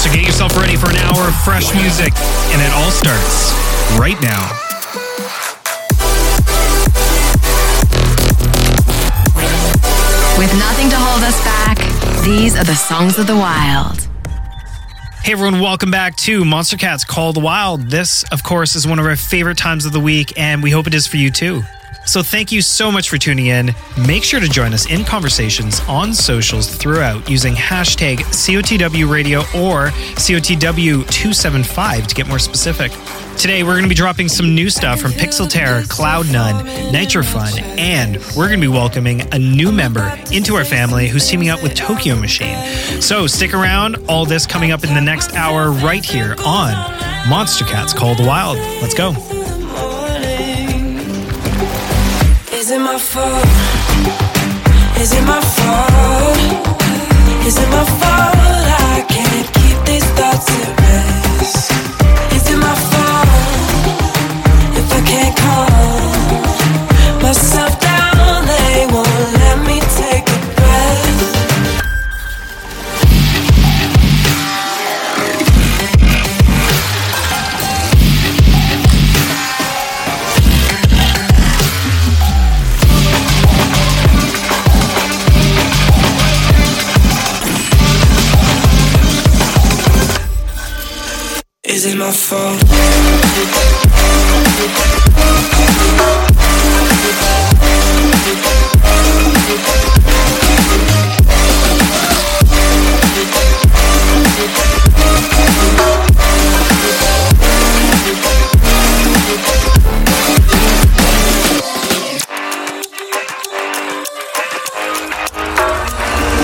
So get yourself ready for an hour of fresh music, and it all starts right now. With nothing to hold us back, these are the songs of the wild. Hey everyone, welcome back to Monstercat's Call the Wild. This, of course, is one of our favorite times of the week, and we hope it is for you too. So thank you so much for tuning in. Make sure to join us in conversations on socials throughout using hashtag COTW Radio or COTW275 to get more specific. Today, we're going to be dropping some new stuff from Pixel Terror, CloudNone, Nitrofun, and we're going to be welcoming a new member into our family who's teaming up with Tokyo Machine. So stick around. All this coming up in the next hour right here on Monstercat's Call the Wild. Let's go. Is it my fault? Is it my fault? Is it my fault? I can't keep these thoughts at rest. Is it my fault if I can't calm myself down? Is it my fault?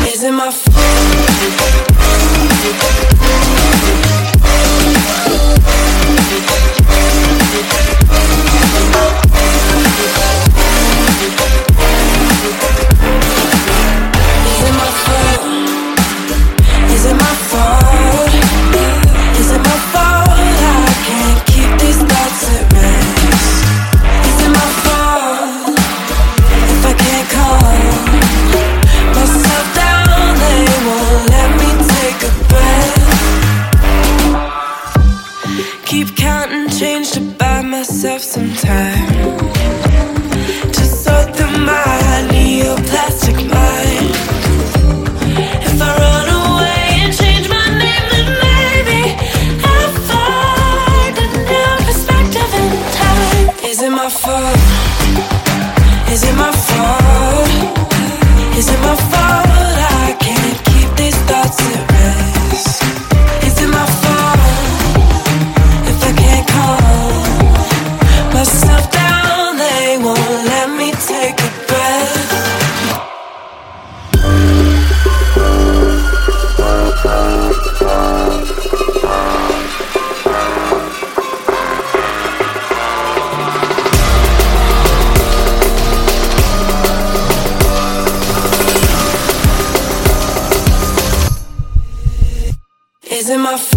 Is it my fault? Is It my fault?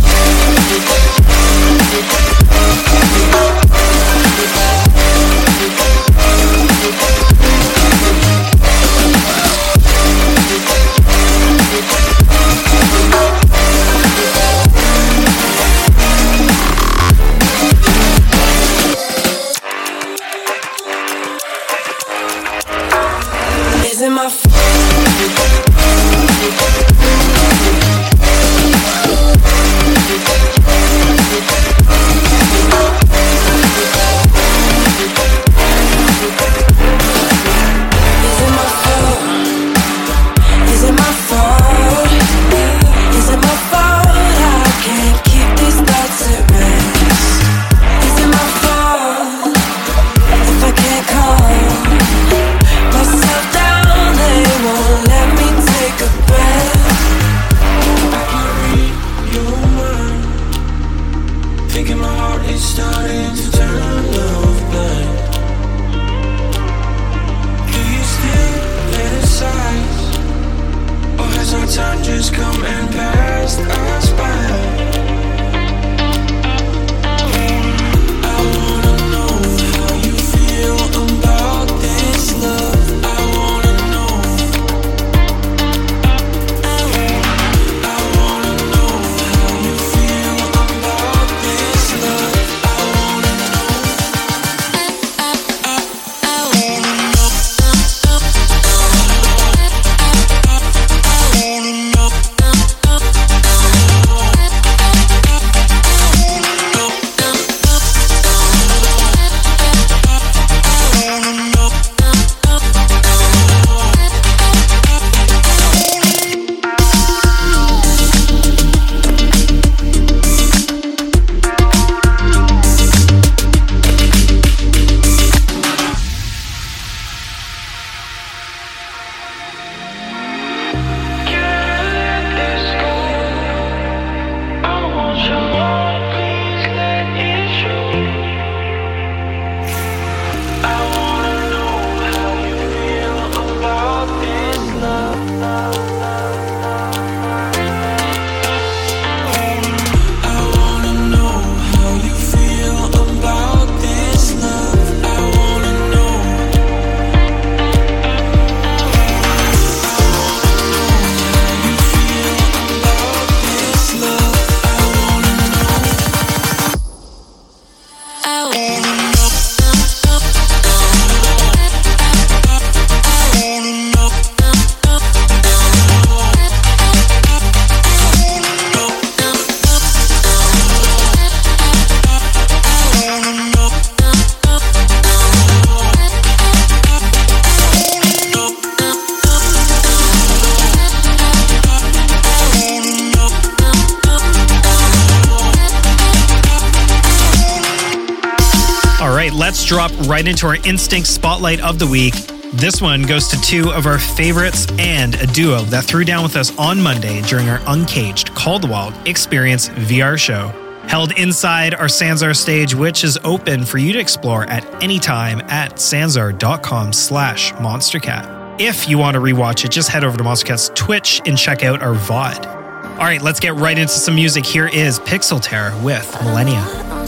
Right into our instinct spotlight of the week. This one goes to two of our favorites and a duo that threw down with us on Monday during our Uncaged Caldwell Experience VR show. Held inside our Sansar stage, which is open for you to explore at any time at sansar.com slash monstercat. If you want to rewatch it, just head over to Monstercat's Twitch and check out our VOD. All right, let's get right into some music. Here is Pixel Terror with Millennia.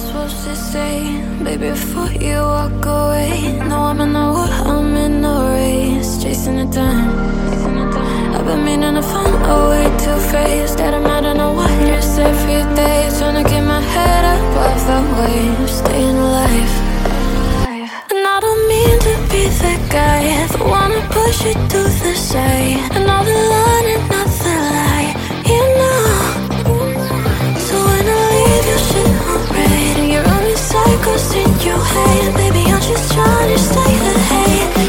Baby, before you walk away. No, I'm in the war, I'm in the race, chasing it down. I've been meaning to find a way to face that I'm not in a wires every day. Trying to get my head off the waves, staying alive. And I don't mean to be the guy that wanna push you to the side. And all the line and cycles in your head. Baby, I'm just trying to stay ahead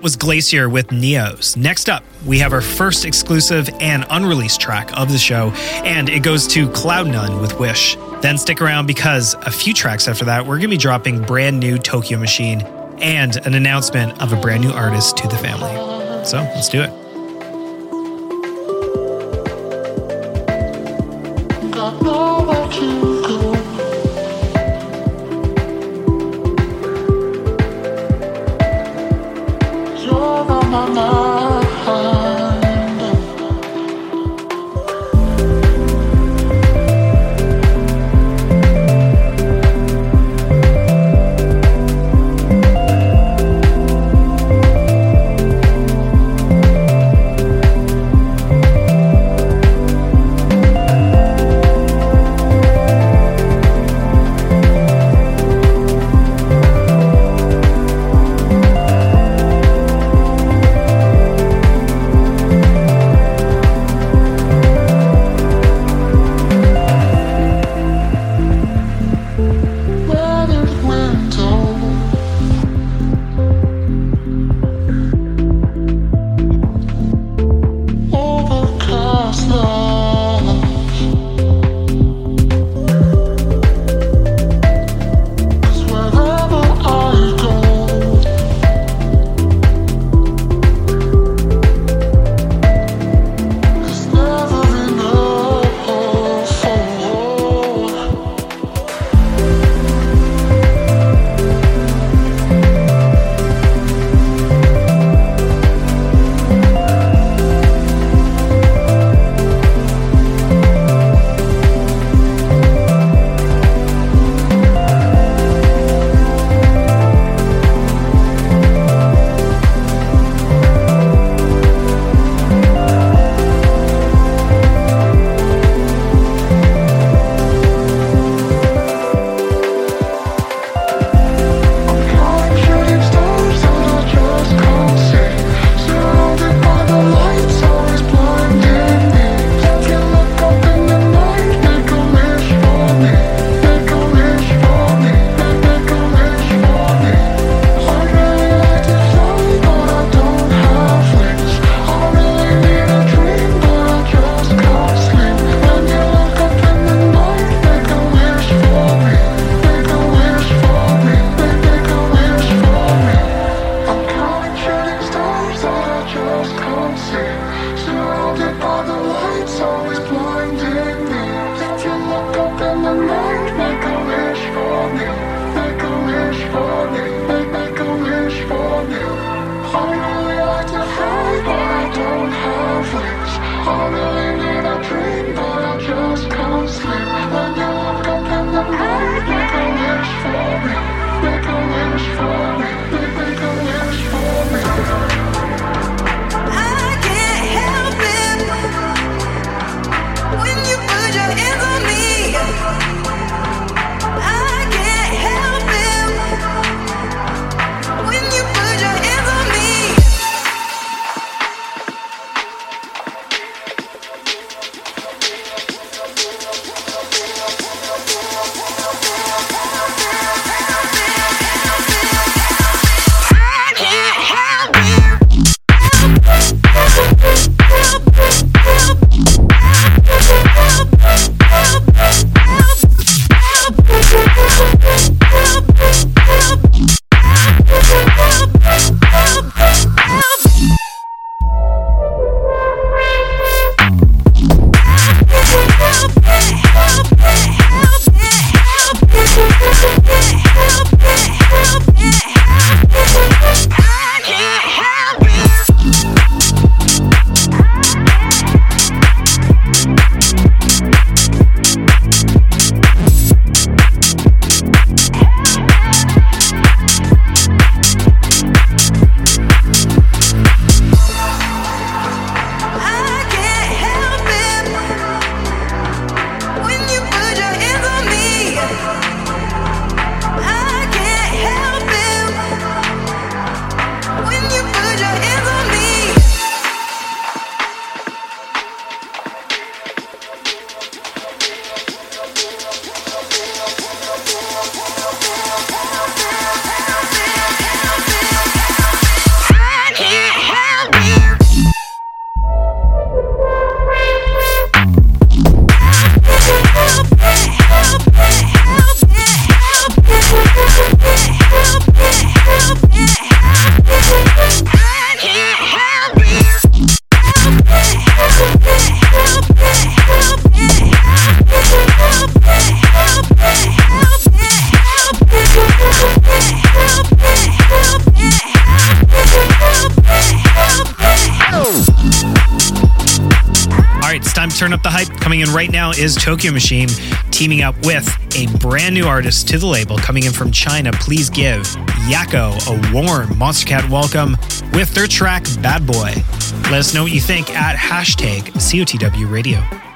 That was Glacier with Neos. Next up, we have our first exclusive and unreleased track of the show, and it goes to CloudNone with Wish. Then stick around because a few tracks after that, we're going to be dropping brand new Tokyo Machine and an announcement of a brand new artist to the family. So let's do it. Coming in right now is Tokyo Machine teaming up with a brand new artist to the label coming in from China. Please give Yako a warm Monstercat welcome with their track Bad Boy. Let us know what you think at hashtag COTW Radio.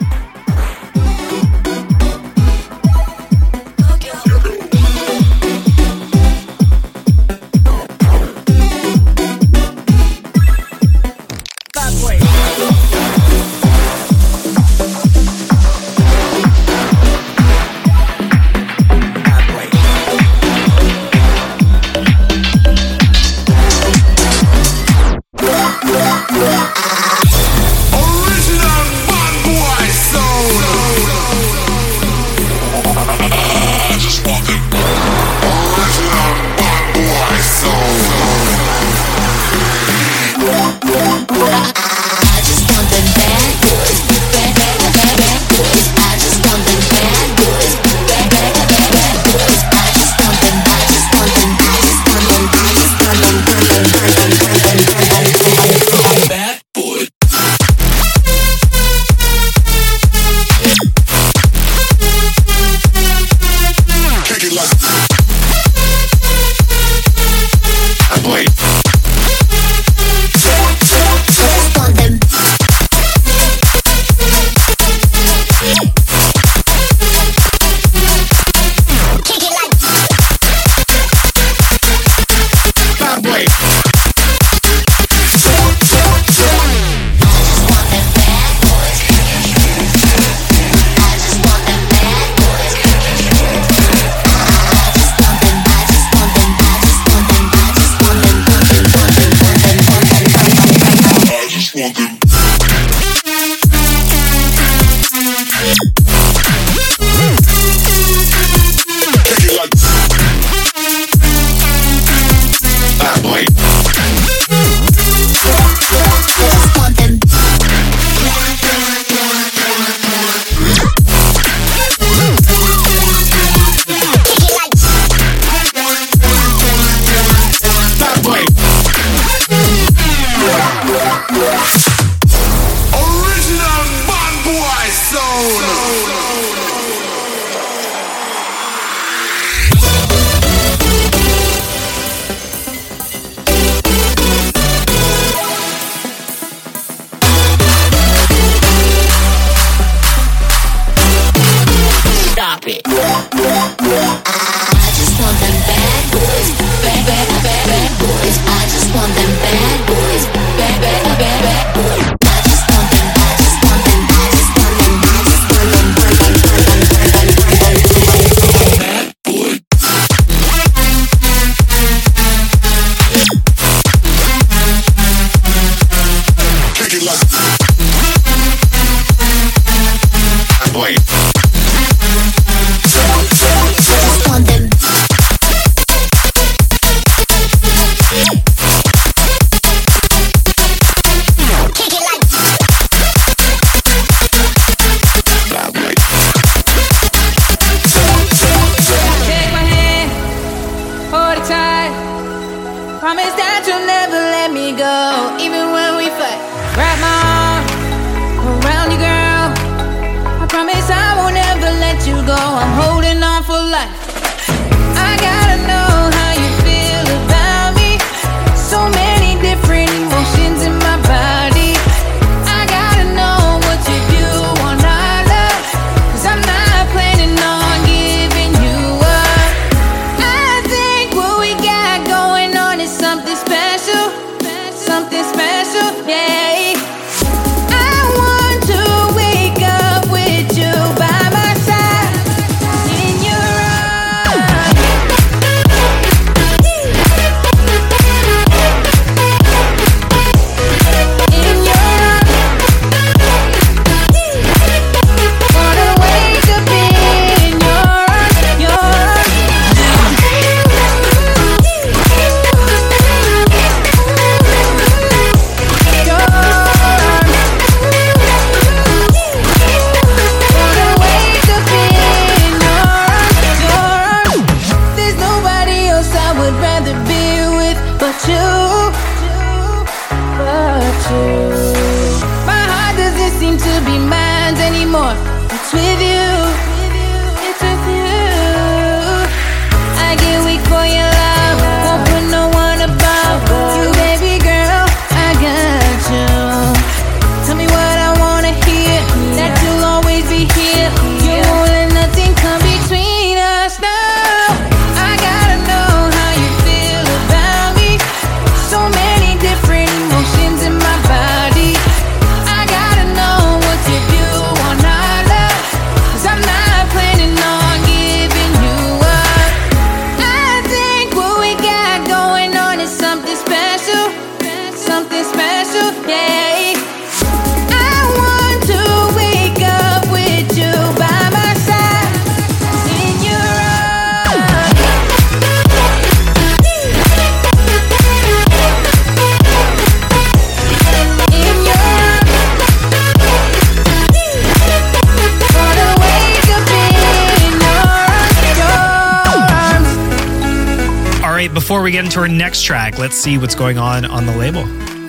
We get into our next track, let's see what's going on on the label.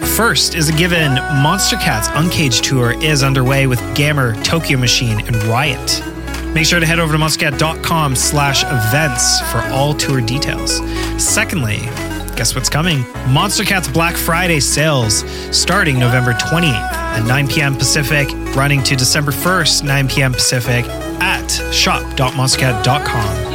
First is a given Monstercat's Uncaged tour is underway with Gammer, Tokyo Machine, and Riot. Make sure to head over to monstercat.com slash events for all tour details. Secondly, guess what's coming? Monstercat's Black Friday sales starting November 28th at 9 p.m. Pacific, running to December 1st, 9 p.m. Pacific at shop.monstercat.com.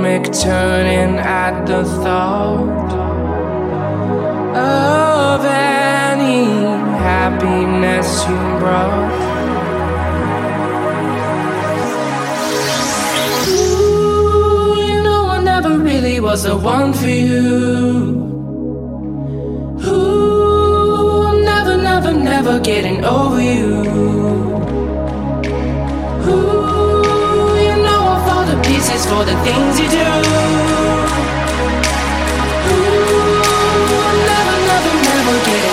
stomach turning at the thought of any happiness you brought. Ooh, you know I never really was the one for you. Ooh, I'm never, never, never getting over you. for the things you do. Ooh, never, never, never get it.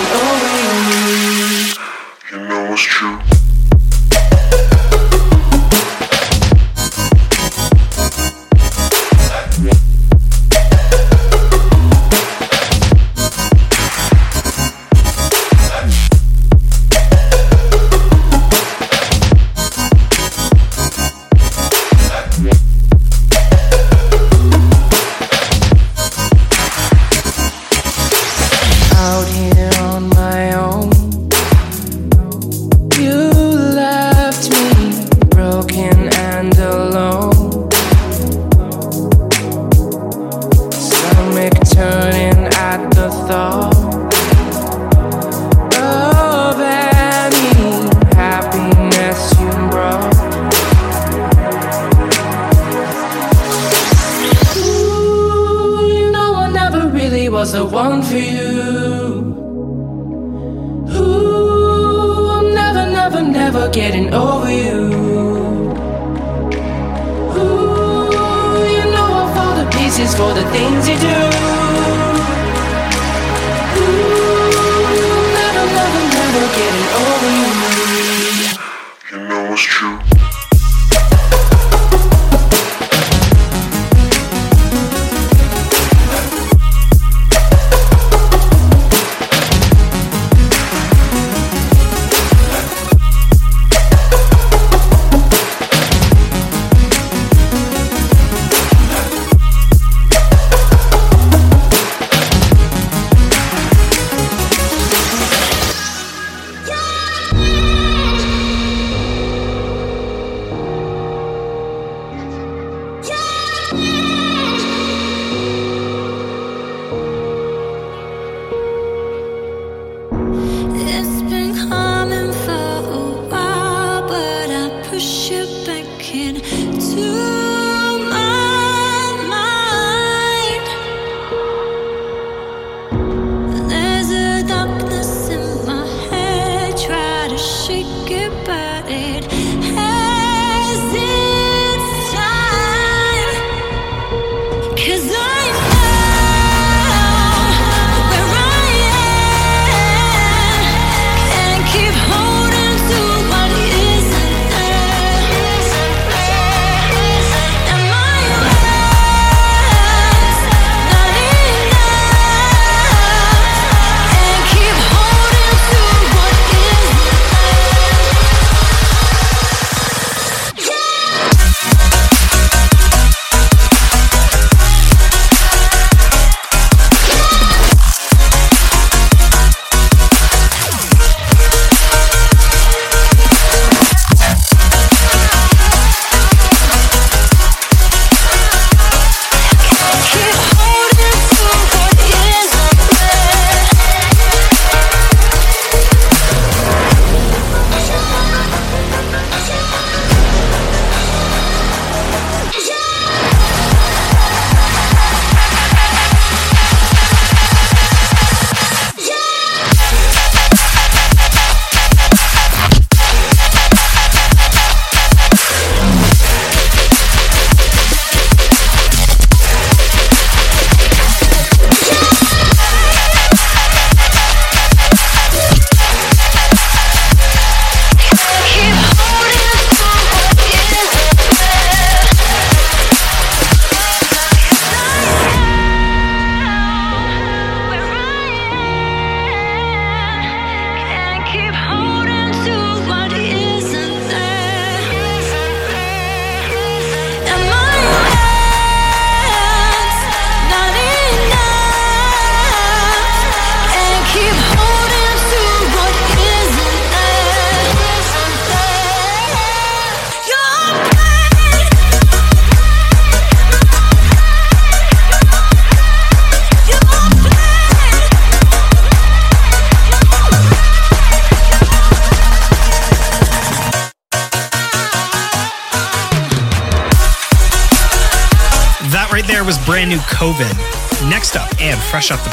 feels true.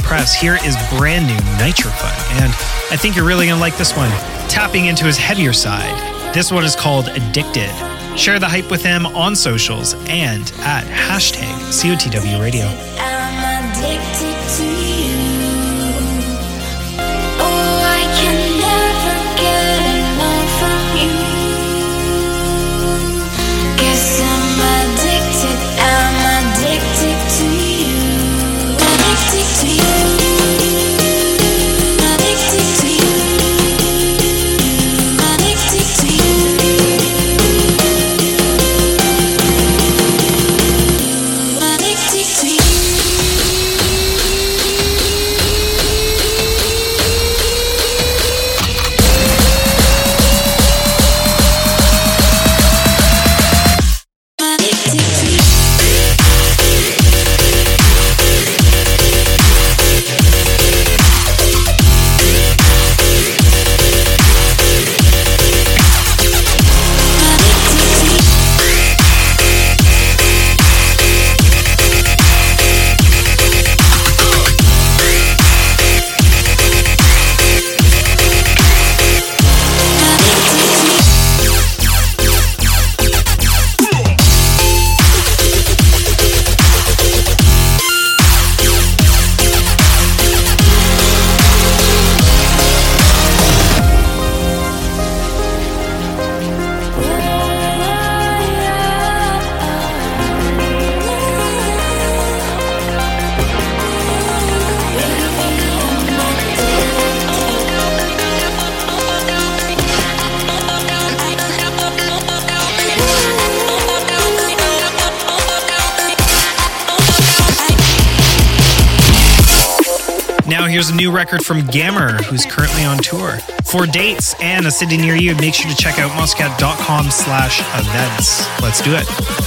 Press, here is brand new Nitro Fun. And I think you're really to like this one. Tapping into his heavier side. This one is called Addicted. Share the hype with him on socials and at hashtag COTW Radio. Record from Gammer, who's currently on tour. For dates and a city near you, make sure to check out monstercat.com slash events. Let's do it.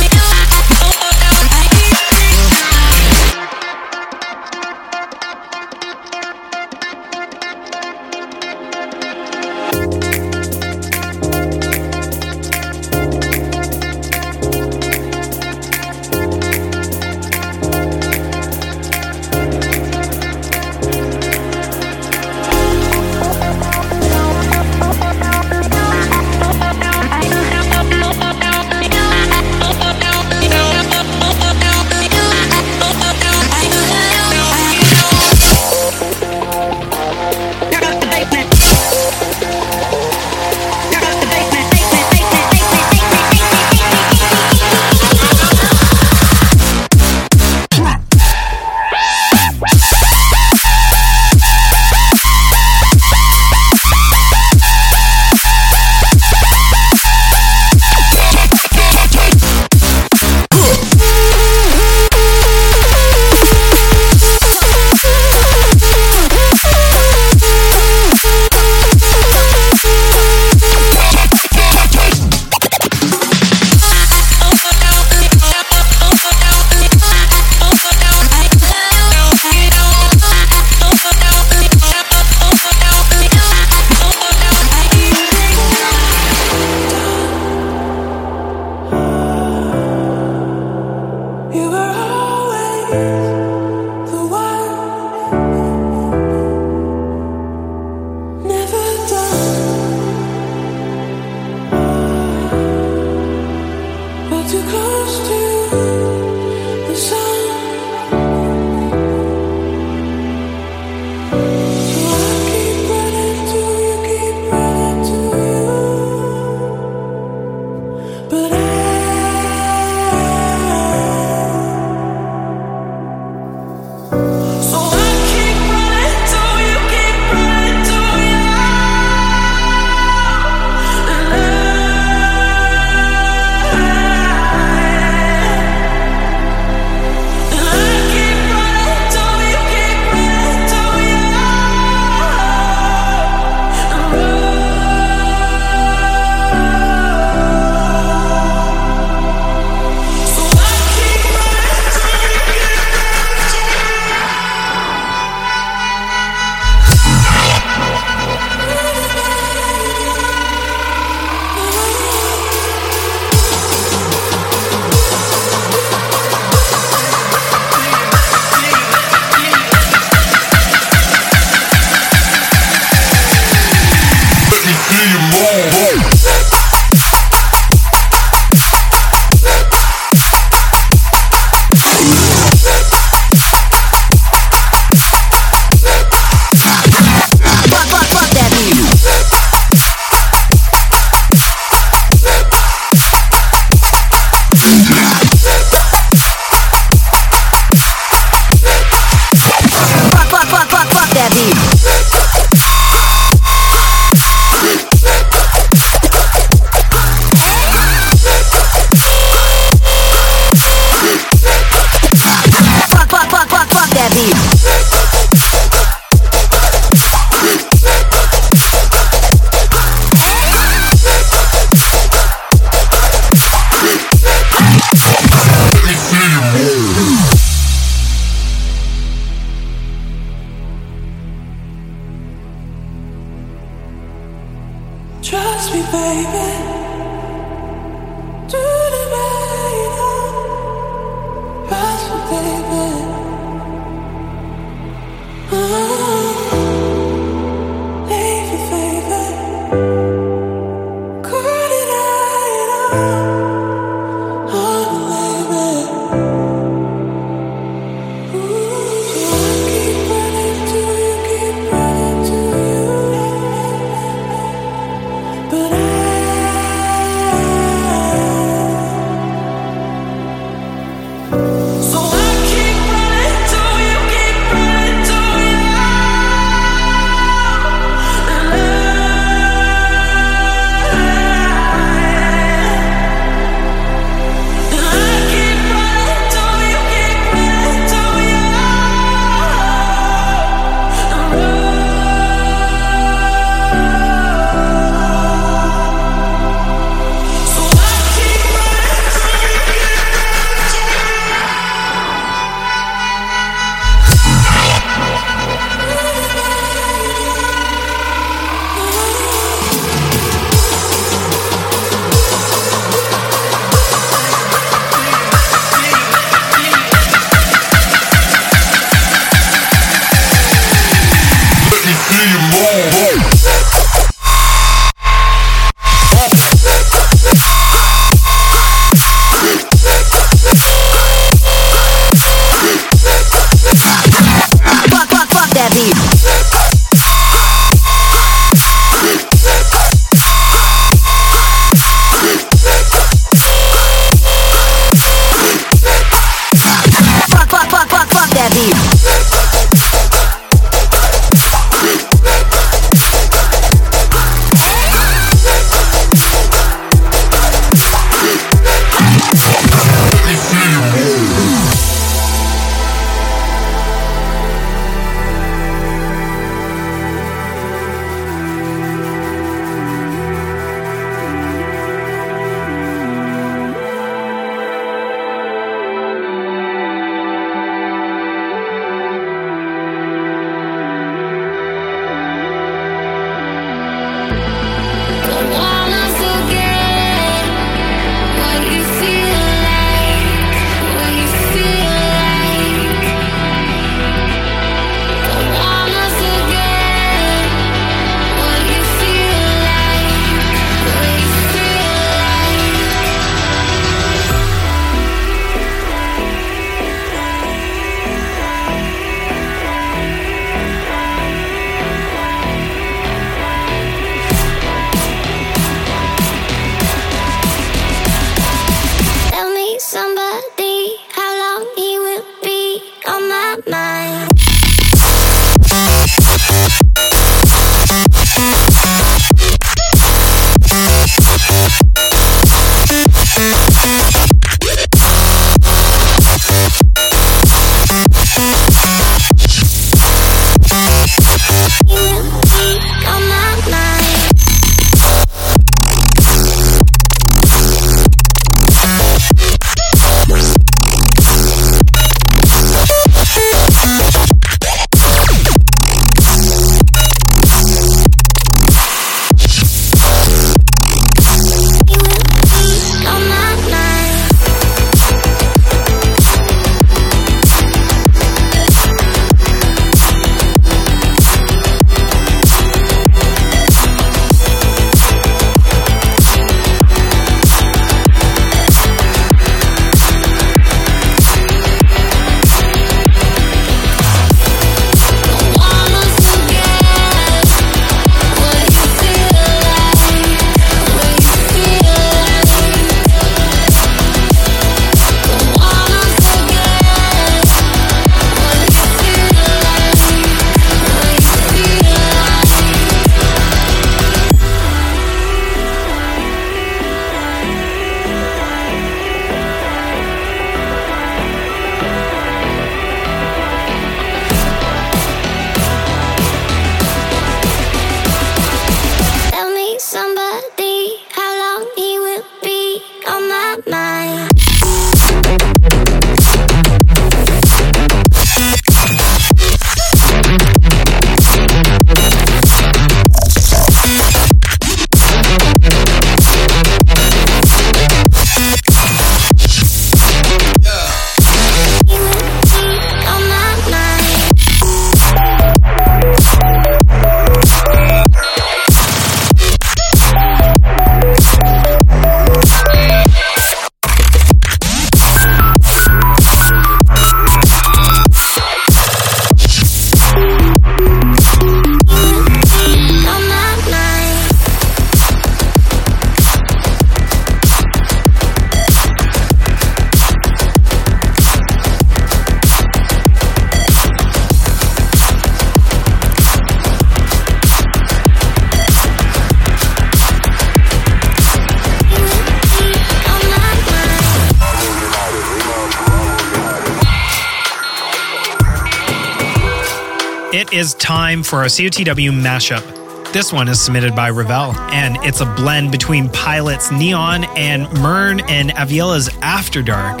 Time for our COTW mashup. This one is submitted by Ravalle, and it's a blend between Pilot's Neon and MYRNE and Aviella's After Dark.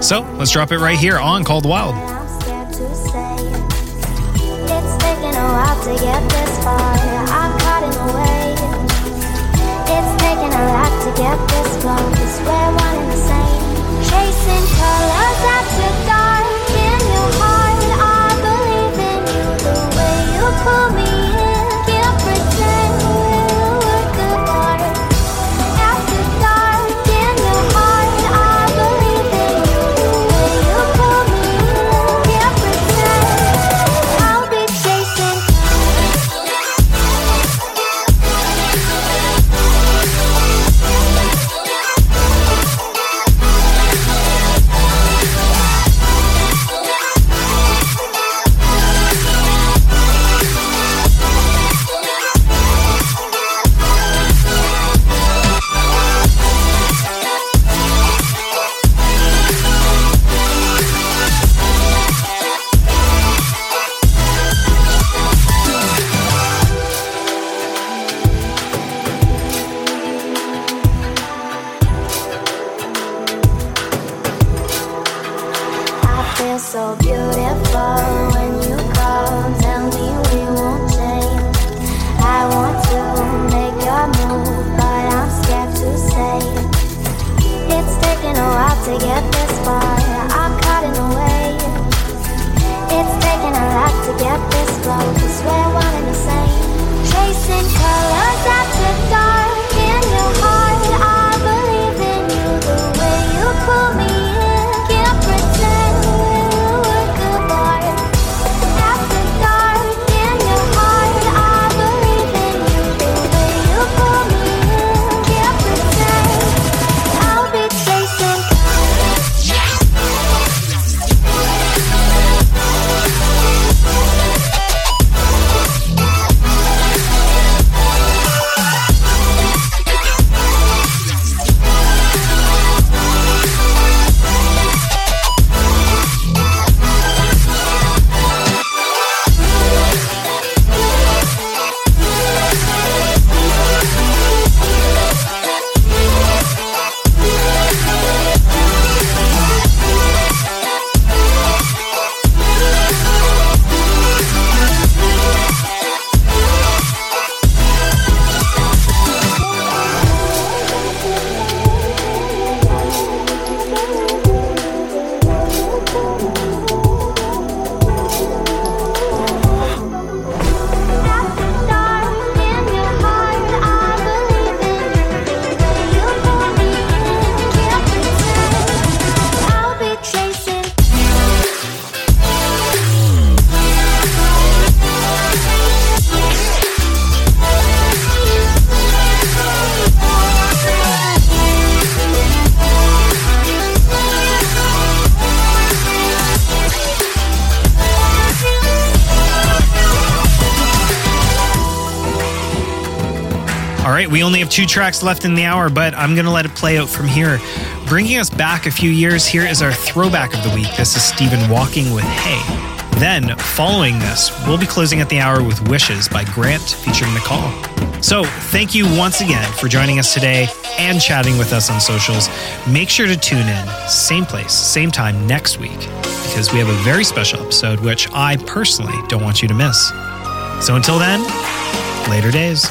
So let's drop it right here on Called Wild. Get this. We're one and the same. Chasing colors pull me we only have two tracks left in the hour, but I'm going to let it play out from here. Bringing us back a few years, here is our throwback of the week. This is Stephen Walking with Hey. Then, following this, we'll be closing at the hour with Wishes by Grant featuring Call. So, thank you once again for joining us today and chatting with us on socials. Make sure to tune in, same place, same time next week, because we have a very special episode which I personally don't want you to miss. So, until then, later days.